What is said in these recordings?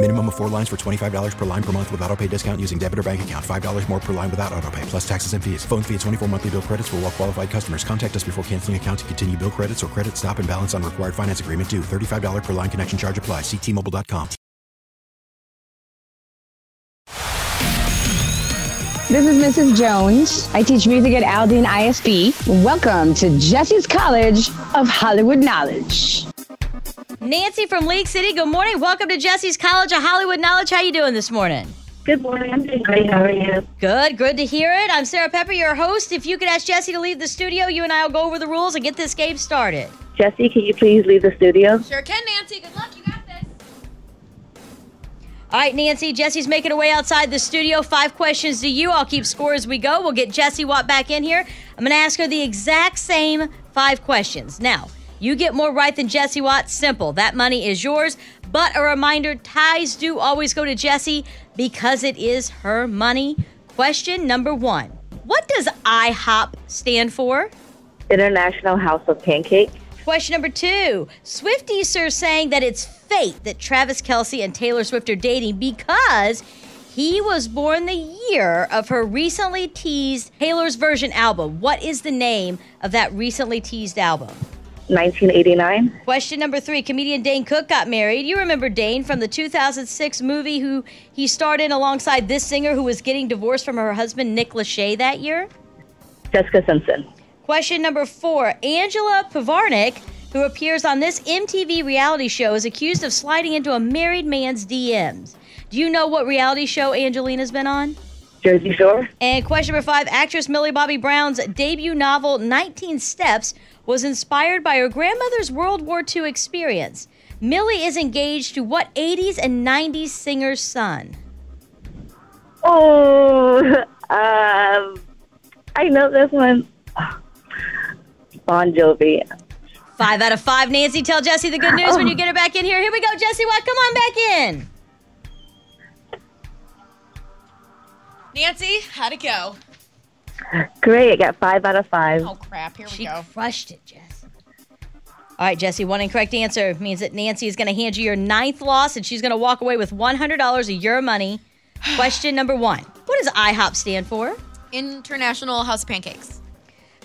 Minimum of four lines for $25 per line per month with auto pay discount using debit or bank account. $5 more per line without auto pay, plus taxes and fees. Phone fee at 24 monthly bill credits for all well qualified customers. Contact us before canceling account to continue bill credits or credit stop and balance on required finance agreement due. $35 per line connection charge apply. Ctmobile.com. This is Mrs. Jones. I teach music at Aldine ISD. Welcome to Jessie's College of Hollywood Knowledge. Nancy from League City. Good morning. Welcome to Jessie's College of Hollywood Knowledge. How you doing this morning? Good morning. I'm doing great. How are you? Good. Good to hear it. I'm Sarah Pepper, your host. If you could ask Jessie to leave the studio, you and I will go over the rules and get this game started. Jessie, can you please leave the studio? Sure can, Nancy. Good luck. You got this. All right, Nancy. Jessie's making her way outside the studio. Five questions to you. I'll keep score as we go. We'll get Jessie Watt back in here. I'm going to ask her the exact same five questions. Now, you get more right than Jessie Watt. Simple. That money is yours. But a reminder ties do always go to Jessie because it is her money. Question number one What does IHOP stand for? International House of Pancakes. Question number two Swifties are saying that it's fate that Travis Kelce and Taylor Swift are dating because he was born the year of her recently teased Taylor's version album. What is the name of that recently teased album? 1989. Question number three Comedian Dane Cook got married. You remember Dane from the 2006 movie who he starred in alongside this singer who was getting divorced from her husband, Nick Lachey, that year? Jessica Simpson. Question number four Angela Pivarnick, who appears on this MTV reality show, is accused of sliding into a married man's DMs. Do you know what reality show Angelina's been on? Jersey Shore. And question number five actress Millie Bobby Brown's debut novel, 19 Steps, was inspired by her grandmother's World War II experience. Millie is engaged to what 80s and 90s singer's son? Oh, um, I know this one. Bon Jovi. Five out of five. Nancy, tell Jessie the good news when you get her back in here. Here we go, Jessie. What? Come on back in. Nancy, how'd it go? Great. I got five out of five. Oh, crap. Here we She go. crushed it, Jess. All right, Jessie, one incorrect answer means that Nancy is going to hand you your ninth loss and she's going to walk away with $100 of your money. Question number one What does IHOP stand for? International House of Pancakes.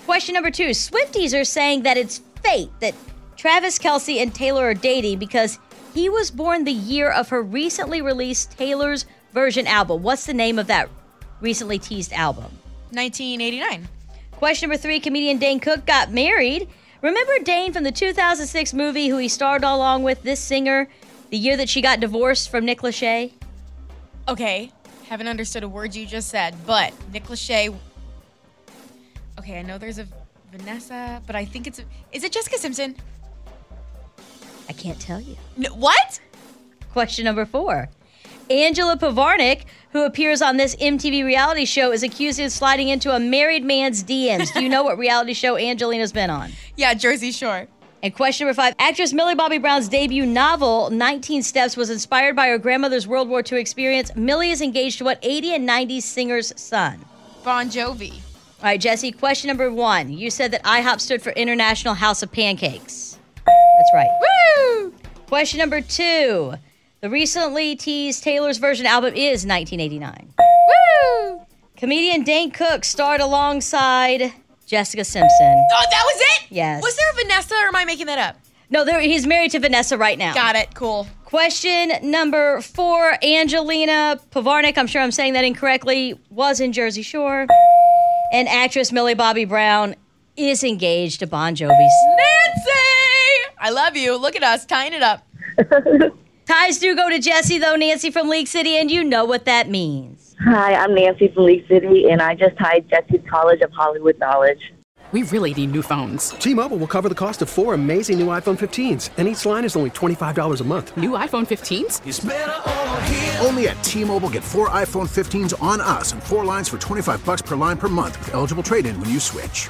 Question number two Swifties are saying that it's fate that Travis Kelce and Taylor are dating because he was born the year of her recently released Taylor's version album. What's the name of that recently teased album? 1989. Question number three comedian Dane Cook got married. Remember Dane from the 2006 movie who he starred along with this singer the year that she got divorced from Nick Lachey? Okay. Haven't understood a word you just said, but Nick Lachey. Okay, I know there's a Vanessa, but I think it's. Is it Jessica Simpson? I can't tell you. No, what? Question number four. Angela Pivarnick, who appears on this MTV reality show, is accused of sliding into a married man's DMs. Do you know what reality show Angelina's been on? Yeah, Jersey Shore. And question number five actress Millie Bobby Brown's debut novel, 19 Steps, was inspired by her grandmother's World War II experience. Millie is engaged to what 80 and 90s singer's son? Bon Jovi. All right, Jessie, question number one. You said that IHOP stood for International House of Pancakes. That's right. Woo! Question number two. The recently teased Taylor's version album is 1989. Woo! Comedian Dane Cook starred alongside Jessica Simpson. Oh, that was it? Yes. Was there a Vanessa or am I making that up? No, there, he's married to Vanessa right now. Got it. Cool. Question number four Angelina Pivarnick, I'm sure I'm saying that incorrectly, was in Jersey Shore. And actress Millie Bobby Brown is engaged to Bon Jovi's. Nancy! I love you. Look at us tying it up. Ties do go to Jessie, though, Nancy from League City, and you know what that means. Hi, I'm Nancy from League City, and I just tied Jessie's College of Hollywood Knowledge. We really need new phones. T-Mobile will cover the cost of four amazing new iPhone 15s, and each line is only $25 a month. New iPhone 15s? Only at T-Mobile get four iPhone 15s on us and four lines for 25 bucks per line per month with eligible trade-in when you switch.